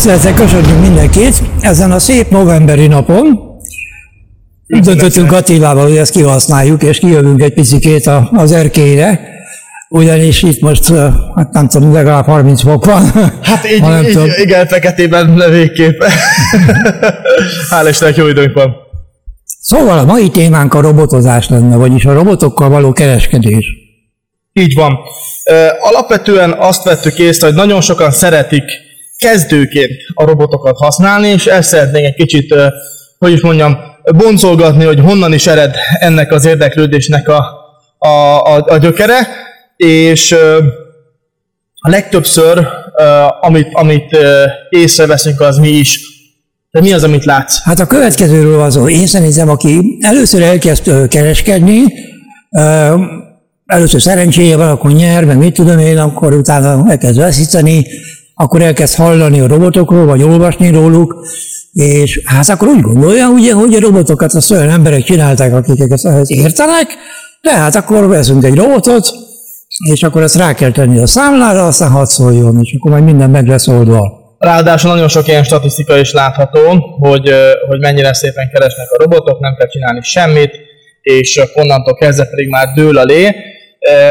Tiszteletek, köszönjük mindenkit! Ezen a szép novemberi napon döntöttünk Attilával, hogy ezt kihasználjuk, és kijövünk egy picikét az erkélyre, ugyanis itt most, hát nem tudom, legalább 30 fok van. Hát így, így tudom. igen, feketében végképp. Hál' Istennek jó időnk van. Szóval a mai témánk a robotozás lenne, vagyis a robotokkal való kereskedés. Így van. Alapvetően azt vettük észre, hogy nagyon sokan szeretik kezdőként a robotokat használni, és ezt szeretnénk egy kicsit, hogy is mondjam, boncolgatni, hogy honnan is ered ennek az érdeklődésnek a, a, a, a gyökere, és a legtöbbször, amit, amit észreveszünk, az mi is. De mi az, amit látsz? Hát a következőről van szó. Én szerintem, aki először elkezd kereskedni, először szerencséje van, akkor nyer, meg mit tudom én, akkor utána elkezd veszíteni, akkor elkezd hallani a robotokról, vagy olvasni róluk, és hát akkor úgy gondolja, ugye, hogy a robotokat azt olyan emberek csinálták, akik ezt értenek, de hát akkor veszünk egy robotot, és akkor ezt rá kell tenni a számlára, aztán hadd szóljon, és akkor majd minden meg lesz oldva. Ráadásul nagyon sok ilyen statisztika is látható, hogy, hogy mennyire szépen keresnek a robotok, nem kell csinálni semmit, és onnantól kezdve pedig már dől a lé.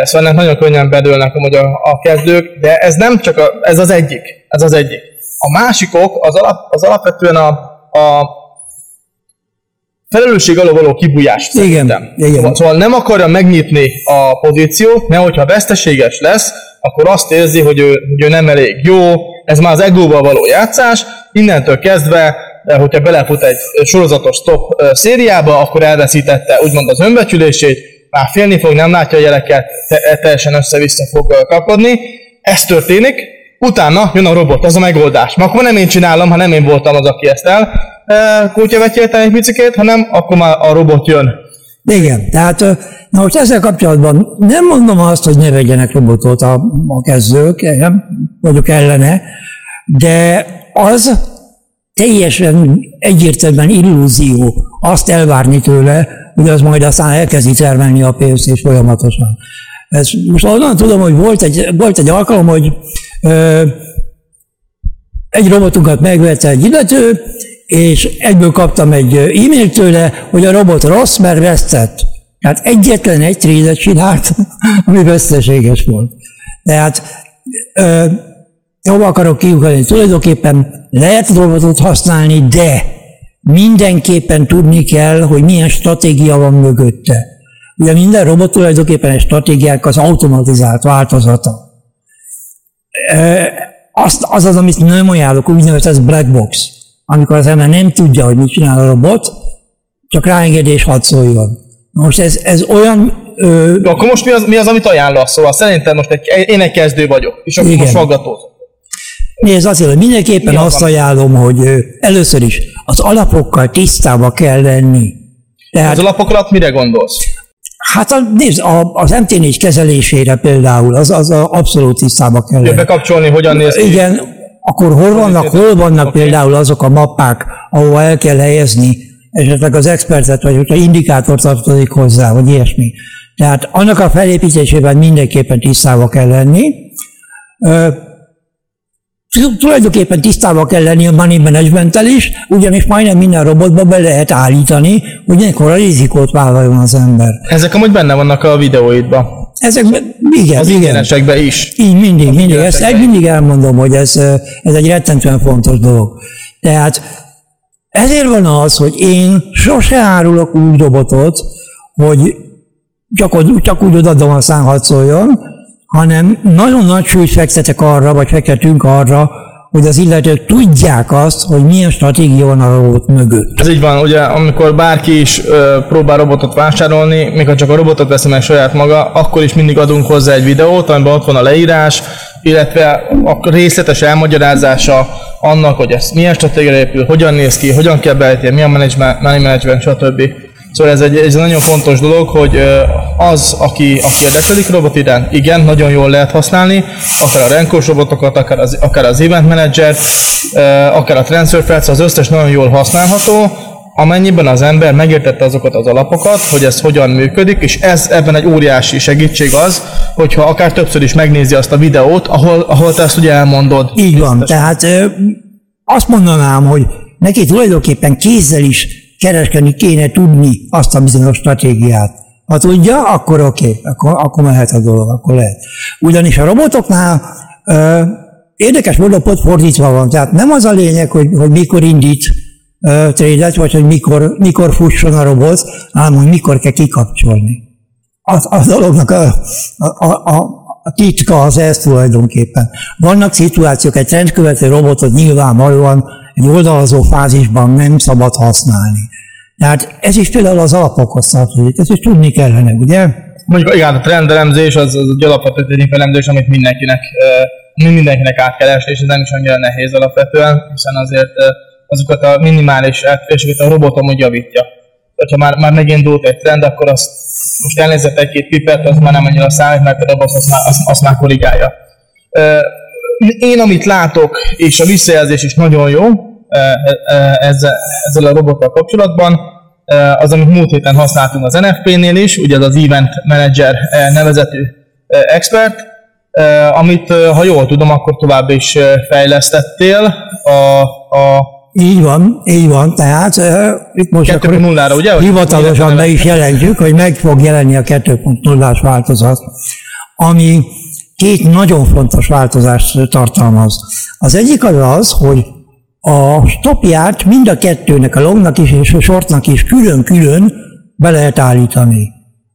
Szóval ennek nagyon könnyen bedőlnek amúgy a, a kezdők, de ez nem csak a, ez az egyik. Ez az egyik. A másikok az, alap, az alapvetően a, a felelősség alól való kibújás. Igen, igen. Szóval, szóval nem akarja megnyitni a pozíciót, mert hogyha veszteséges lesz, akkor azt érzi, hogy ő, hogy ő nem elég jó, ez már az egóval való játszás, innentől kezdve, hogyha belefut egy sorozatos stop szériába, akkor elveszítette úgymond az önbecsülését, már félni fog, nem látja a jeleket, te, teljesen össze-vissza fog kapodni. Ez történik, utána jön a robot, az a megoldás. Ma akkor nem én csinálom, ha nem én voltam az, aki ezt el kutyavetjéltem egy picikét, hanem akkor már a robot jön. Igen, tehát na most ezzel kapcsolatban nem mondom azt, hogy ne vegyenek robotot a, a kezdők, nem vagyok ellene, de az teljesen egyértelműen illúzió azt elvárni tőle, hogy az majd aztán elkezdi termelni a pénzt és folyamatosan. Ez, most onnan tudom, hogy volt egy, volt egy alkalom, hogy ö, egy robotunkat megvette egy illető, és egyből kaptam egy e-mailt tőle, hogy a robot rossz, mert vesztett. Tehát egyetlen egy trédet csinált, ami veszteséges volt. Tehát ö, hova akarok kiugrani? Tulajdonképpen lehet robotot használni, de mindenképpen tudni kell, hogy milyen stratégia van mögötte. Ugye minden robot tulajdonképpen egy stratégiák az automatizált változata. Az az, az amit nem ajánlok, úgynevezett black box, amikor az ember nem tudja, hogy mit csinál a robot, csak ráengedés hadd szóljon. Most ez, ez olyan... Ö... De akkor most mi az, mi az, amit ajánlasz? Szóval szerintem most egy, én egy kezdő vagyok, és akkor Igen. most hallgatózom. Nézd, azért, hogy mindenképpen Mi azt ajánlom, hogy először is az alapokkal tisztába kell lenni. Tehát, az alapok alatt mire gondolsz? Hát a, nézd, a, az MT4 kezelésére például, az, az a abszolút tisztába kell lenni. bekapcsolni, hogyan néz ki? Igen, akkor hol vannak, hol vannak okay. például azok a mappák, ahova el kell helyezni esetleg az expertet, vagy hogyha indikátor tartozik hozzá, vagy ilyesmi. Tehát annak a felépítésében mindenképpen tisztába kell lenni tulajdonképpen tisztában kell lenni a money management is, ugyanis majdnem minden robotba be lehet állítani, hogy ekkor a rizikót vállaljon az ember. Ezek amúgy benne vannak a videóidban. Ezekben, igen, az igen. is. Így mindig, mindig. Ezt egy mindig elmondom, hogy ez, ez egy rettentően fontos dolog. Tehát ezért van az, hogy én sose árulok úgy robotot, hogy csak, csak úgy odadom, aztán hadd szóljon, hanem nagyon nagy súlyt fektetek arra, vagy fektetünk arra, hogy az illetők tudják azt, hogy milyen stratégia van a robot mögött. Ez így van, ugye amikor bárki is ö, próbál robotot vásárolni, még ha csak a robotot veszi meg saját maga, akkor is mindig adunk hozzá egy videót, amiben ott van a leírás, illetve a részletes elmagyarázása annak, hogy ez milyen stratégia épül, hogyan néz ki, hogyan kell beállítani, milyen management, stb. Szóval ez egy, ez egy nagyon fontos dolog, hogy az, aki, aki érdeklődik robot iránt, igen, nagyon jól lehet használni, akár a renkós robotokat, akár az, akár az event manager, akár a transfer az összes nagyon jól használható, amennyiben az ember megértette azokat az alapokat, hogy ez hogyan működik, és ez ebben egy óriási segítség az, hogyha akár többször is megnézi azt a videót, ahol, ahol te ezt ugye elmondod. Így van, tehát azt mondanám, hogy neki tulajdonképpen kézzel is kereskedni kéne tudni azt a bizonyos stratégiát. Ha tudja, akkor oké, okay, akkor, akkor mehet a dolog, akkor lehet. Ugyanis a robotoknál ö, érdekes módon pont fordítva van. Tehát nem az a lényeg, hogy, hogy mikor indít ö, trédet, vagy hogy mikor, mikor fusson a robot, hanem hogy mikor kell kikapcsolni. A, a dolognak a, a, a, a titka az ez tulajdonképpen. Vannak szituációk, egy trendkövető robotot nyilvánvalóan egy oldalazó fázisban nem szabad használni. Tehát ez is például az alapokhoz tartozik, ezt is tudni kellene, ugye? Mondjuk igen, a trendelemzés az, az egy alapvető tényfelemzés, amit mindenkinek, mindenkinek át kell esni, és ez nem is annyira nehéz alapvetően, hiszen azért azokat a minimális eltéréseket a robotom úgy javítja. Ha már, már megindult egy trend, akkor azt most elnézett egy-két pipet, az már nem annyira számít, mert a robot azt már, azt, azt már korrigálja. Én, amit látok, és a visszajelzés is nagyon jó, ezzel, ezzel a robottal kapcsolatban, az, amit múlt héten használtunk az NFP-nél is, ugye az az Event Manager nevezetű expert, amit, ha jól tudom, akkor tovább is fejlesztettél a, a így van, így van, tehát uh, itt most akkor ugye? hivatalosan be is jelentjük, hogy meg fog jelenni a 2.0-ás változat, ami két nagyon fontos változást tartalmaz. Az egyik az az, hogy a stopját mind a kettőnek, a longnak is és a shortnak is külön-külön be lehet állítani.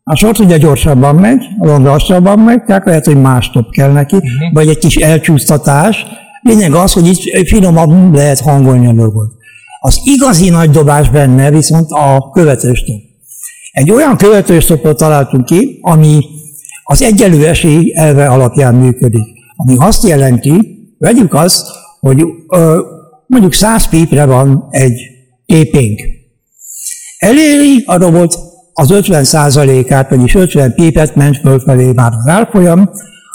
A short ugye gyorsabban megy, a long lassabban megy, tehát lehet, hogy más stop kell neki, uh-huh. vagy egy kis elcsúsztatás. Lényeg az, hogy itt finomabb lehet hangolni a dolgot. Az igazi nagy dobás benne viszont a követőstop. Egy olyan követőstopot találtunk ki, ami az egyenlő esély elve alapján működik. Ami azt jelenti, vegyük azt, hogy ö, mondjuk 100 pípre van egy tépénk. Eléri a robot az 50%-át, vagyis 50 pípet ment fölfelé már az árfolyam,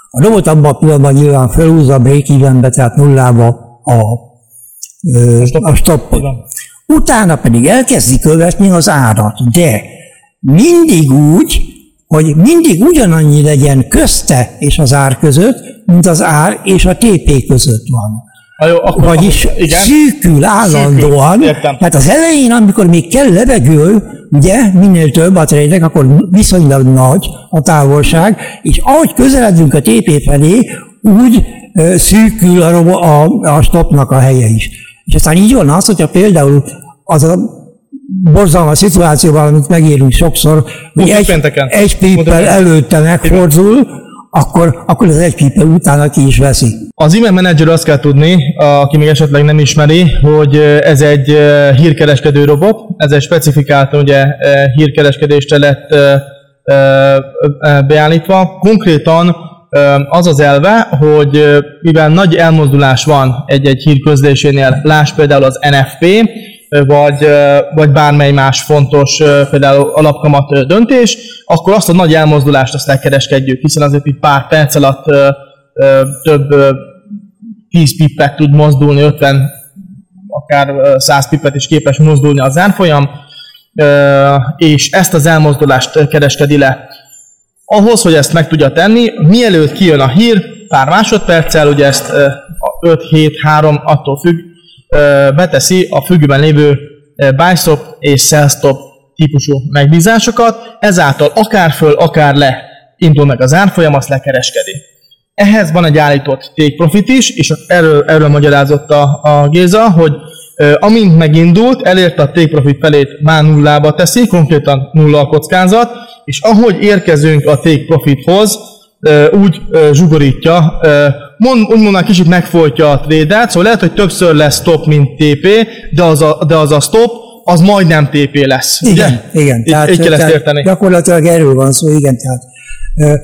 a robot abban a pillanatban nyilván felhúzza a break tehát nullába a, a stoppot. Utána pedig elkezdi követni az árat, de mindig úgy, hogy mindig ugyanannyi legyen közte és az ár között, mint az ár és a TP között van. Ha jó, akkor, Vagyis akkor, igen. szűkül állandóan. Szűkül, Tehát az elején, amikor még kell levegő, ugye, minél több a trade akkor viszonylag nagy a távolság, és ahogy közeledünk a TP felé, úgy ö, szűkül a, a, a stopnak a helye is. És aztán így van az, hogyha például az a borzalmas szituációban, amit megérünk sokszor, hogy egy, egy pippel előtte megfordul, akkor, akkor az egy pipe utána ki is veszi. Az email manager azt kell tudni, aki még esetleg nem ismeri, hogy ez egy hírkereskedő robot, ez egy specifikált ugye, hírkereskedésre lett beállítva. Konkrétan az az elve, hogy mivel nagy elmozdulás van egy-egy hírközlésénél, láss például az NFP, vagy, vagy bármely más fontos, például alapkamat döntés, akkor azt a nagy elmozdulást azt elkereskedjük, hiszen azért itt pár perc alatt több 10 pippet tud mozdulni, 50, akár 100 pippet is képes mozdulni az árfolyam, és ezt az elmozdulást kereskedi le. Ahhoz, hogy ezt meg tudja tenni, mielőtt kijön a hír, pár másodperccel, ugye ezt 5-7-3, attól függ, beteszi a függőben lévő buy stop és sell stop típusú megbízásokat, ezáltal akár föl, akár le indul meg az árfolyam, azt lekereskedi. Ehhez van egy állított take profit is, és erről, erről magyarázott a, a Géza, hogy amint megindult, elérte a take profit felét, már nullába teszi, konkrétan nulla a kockázat, és ahogy érkezünk a take profithoz, úgy zsugorítja, mond, úgy mondanám, kicsit megfolytja a trédet, szóval lehet, hogy többször lesz stop, mint TP, de az a, de az a stop, az majdnem TP lesz. Igen, ugye? igen. Tehát, így kell ezt érteni. Gyakorlatilag erről van szó, igen. Tehát, uh,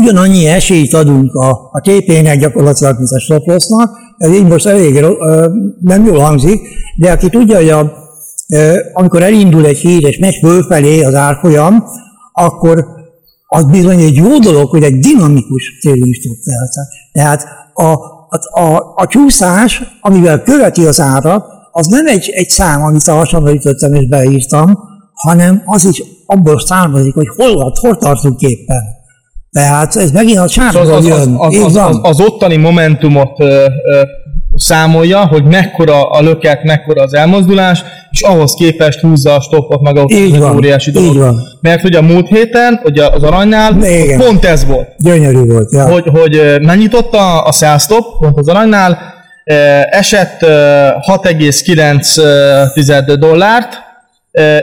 ugyanannyi esélyt adunk a, a TP-nek gyakorlatilag, mint a stop lossnak, ez így most elég uh, nem jól hangzik, de aki tudja, hogy a, uh, amikor elindul egy hír és megy fölfelé az árfolyam, akkor az bizony egy jó dolog, hogy egy dinamikus célistút Tehát a, a, a, a csúszás, amivel követi az árat, az nem egy, egy szám, amit a hasonlítottam és beírtam, hanem az is abból származik, hogy hol, hol tartunk éppen. Tehát ez megint a csárból szóval az, jön. Az, az, az, az, az ottani momentumot ö, ö, számolja, hogy mekkora a löket, mekkora az elmozdulás, és ahhoz képest húzza a stoppot maga Így van, óriási dolog. így van. Mert ugye a múlt héten, ugye az aranynál, Igen. pont ez volt, Gyönyörű volt, ja. hogy, hogy megnyitotta a sell stop, pont az aranynál, esett ö, 6,9 dollárt,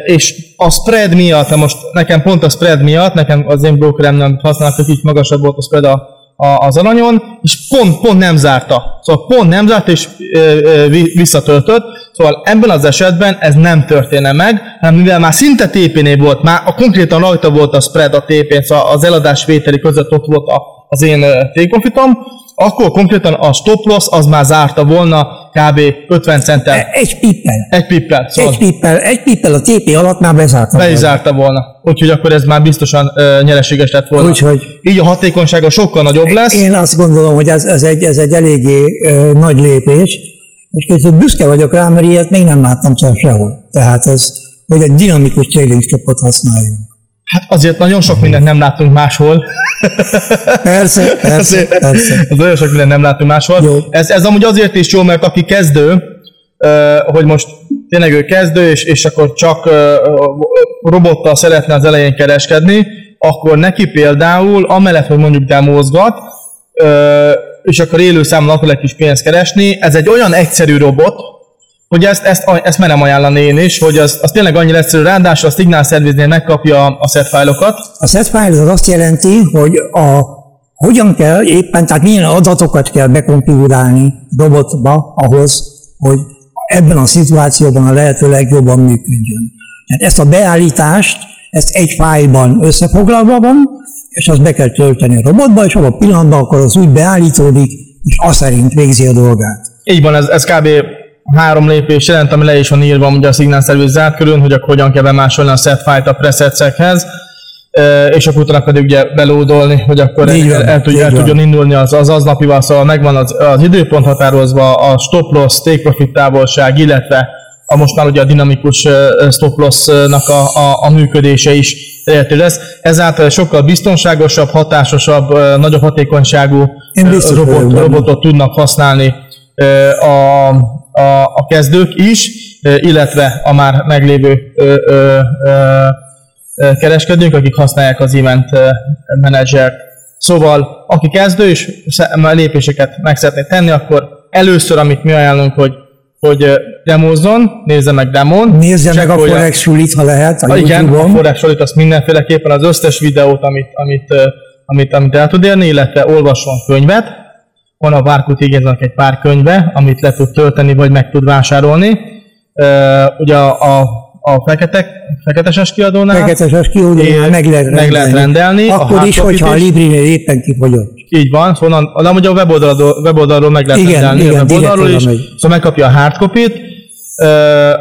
és a spread miatt, most nekem pont a spread miatt, nekem az én brokerem nem használnak, hogy így magasabb volt a spread a, a, az aranyon, és pont, pont nem zárta. Szóval pont nem zárta, és ö, ö, vi- visszatöltött. Szóval ebben az esetben ez nem történne meg, hanem mivel már szinte TP-nél volt, már a konkrétan rajta volt a spread a TP-n, szóval az eladás vételi között ott volt a, az én take akkor konkrétan a stop loss az már zárta volna kb. 50 centtel. Egy pippel. Egy pippel, szóval Egy pippel, egy pippel a TP alatt már bezártam. be is zárta volna. Úgyhogy akkor ez már biztosan ö, nyereséges lett volna. Úgyhogy Így a hatékonysága sokkal nagyobb lesz. én azt gondolom, hogy ez, ez, egy, ez egy eléggé ö, nagy lépés, és kicsit büszke vagyok rá, mert ilyet még nem láttam sehol. Tehát ez, hogy egy dinamikus trading stopot használjunk. Hát azért nagyon sok mindent nem látunk máshol. Persze, persze, persze. nagyon sok mindent nem látunk máshol. Jó. Ez, ez amúgy azért is jó, mert aki kezdő, hogy most tényleg ő kezdő, és, és akkor csak robottal szeretne az elején kereskedni, akkor neki például, amellett, hogy mondjuk demózgat, ö, és akkor élő számon akar egy kis pénzt keresni, ez egy olyan egyszerű robot, hogy ezt, ezt, ezt merem ajánlani én is, hogy az, az tényleg annyira egyszerű, ráadásul a Signal Service-nél megkapja a set fájlokat, A set file az azt jelenti, hogy a, hogyan kell éppen, tehát milyen adatokat kell bekonfigurálni robotba ahhoz, hogy ebben a szituációban a lehető legjobban működjön. Tehát ezt a beállítást, ezt egy fájlban összefoglalva van, és azt be kell tölteni a robotba, és abban a pillanatban akkor az úgy beállítódik, és azt szerint végzi a dolgát. Így van, ez, ez kb. Három lépés jelent, ami le is van írva ugye a Signal Service zárt körül, hogy akkor hogyan kell bemásolni a set file-t a presetsekhez, és akkor utána pedig ugye belódolni, hogy akkor Így el, el, tudja, így el tudjon indulni az, az aznapival, szóval megvan az, az időpont határozva, a stop loss, take profit távolság, illetve a most már ugye a dinamikus stop loss-nak a, a, a működése is elérhető lesz. Ezáltal sokkal biztonságosabb, hatásosabb, nagyobb hatékonyságú robot, robotot tudnak használni a, a, a kezdők is, illetve a már meglévő ö, ö, ö, kereskedők, akik használják az event menedzsert. Szóval, aki kezdő és lépéseket meg szeretné tenni, akkor először, amit mi ajánlunk, hogy hogy ö, demózzon, nézze meg demon. Nézze meg a Forex sulit, ha lehet, a igen, a. Forex Solit azt mindenféleképpen az összes videót, amit, amit, amit, amit el tud érni, illetve olvasson könyvet. A Várkut Igényzőnek egy pár könyve, amit le tud tölteni, vagy meg tud vásárolni. Ugye a, a, a feketek, feketeses kiadónál. Feketes kiúdónál meg lehet meg lehet rendelni. A Akkor is, hogyha a. Librinél éppen kifogyott. Így van, szóval de amúgy a weboldalról, weboldalról meg lehet Igen, rendelni, igen, a weboldalról is, megy. szóval megkapja a hardcopy-t. Ö,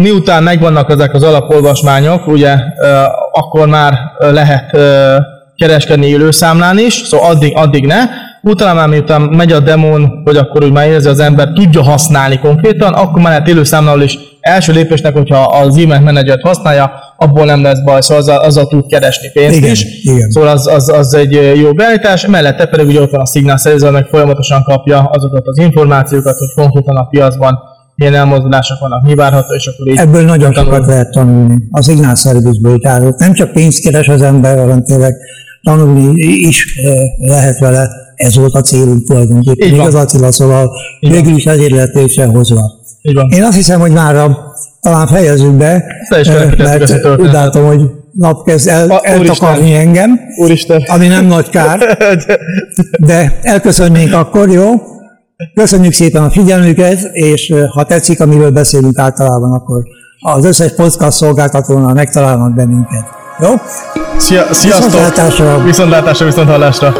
miután megvannak ezek az alapolvasmányok, ugye ö, akkor már lehet ö, kereskedni élőszámlán is, szóval addig, addig ne. Utána már miután megy a demon, hogy akkor úgy már érzi az ember, tudja használni konkrétan, akkor már lehet élőszámlál is első lépésnek, hogyha az e-mail menedzsert használja, abból nem lesz baj, szóval azzal, azzal tud keresni pénzt Igen, is. igen. Szóval az, az, az egy ö, jó beállítás, mellette pedig ugye ott van a Signal szerző, meg folyamatosan kapja azokat az információkat, hogy konkrétan a piacban milyen elmozdulások vannak, mi várható, és akkor így Ebből nagyon tanul. sokat lehet tanulni. A szignál szervizből, tehát nem csak pénzt keres az ember, hanem tényleg tanulni is eh, lehet vele. Ez volt a célunk tulajdonképpen. Van. Igaz, Attila, szóval végül is ezért lett létrehozva. Én azt hiszem, hogy már talán fejezzük be, eh, mert úgy látom, hogy nap kezd el, A- eltakarni engem, Úristen. ami nem nagy kár, de elköszönnénk akkor, jó? Köszönjük szépen a figyelmüket, és eh, ha tetszik, amiről beszélünk általában, akkor az összes podcast szolgáltatónál megtalálnak bennünket. Jó? Szia, sziasztok! Viszontlátásra! Viszontlátásra, viszont hallásra!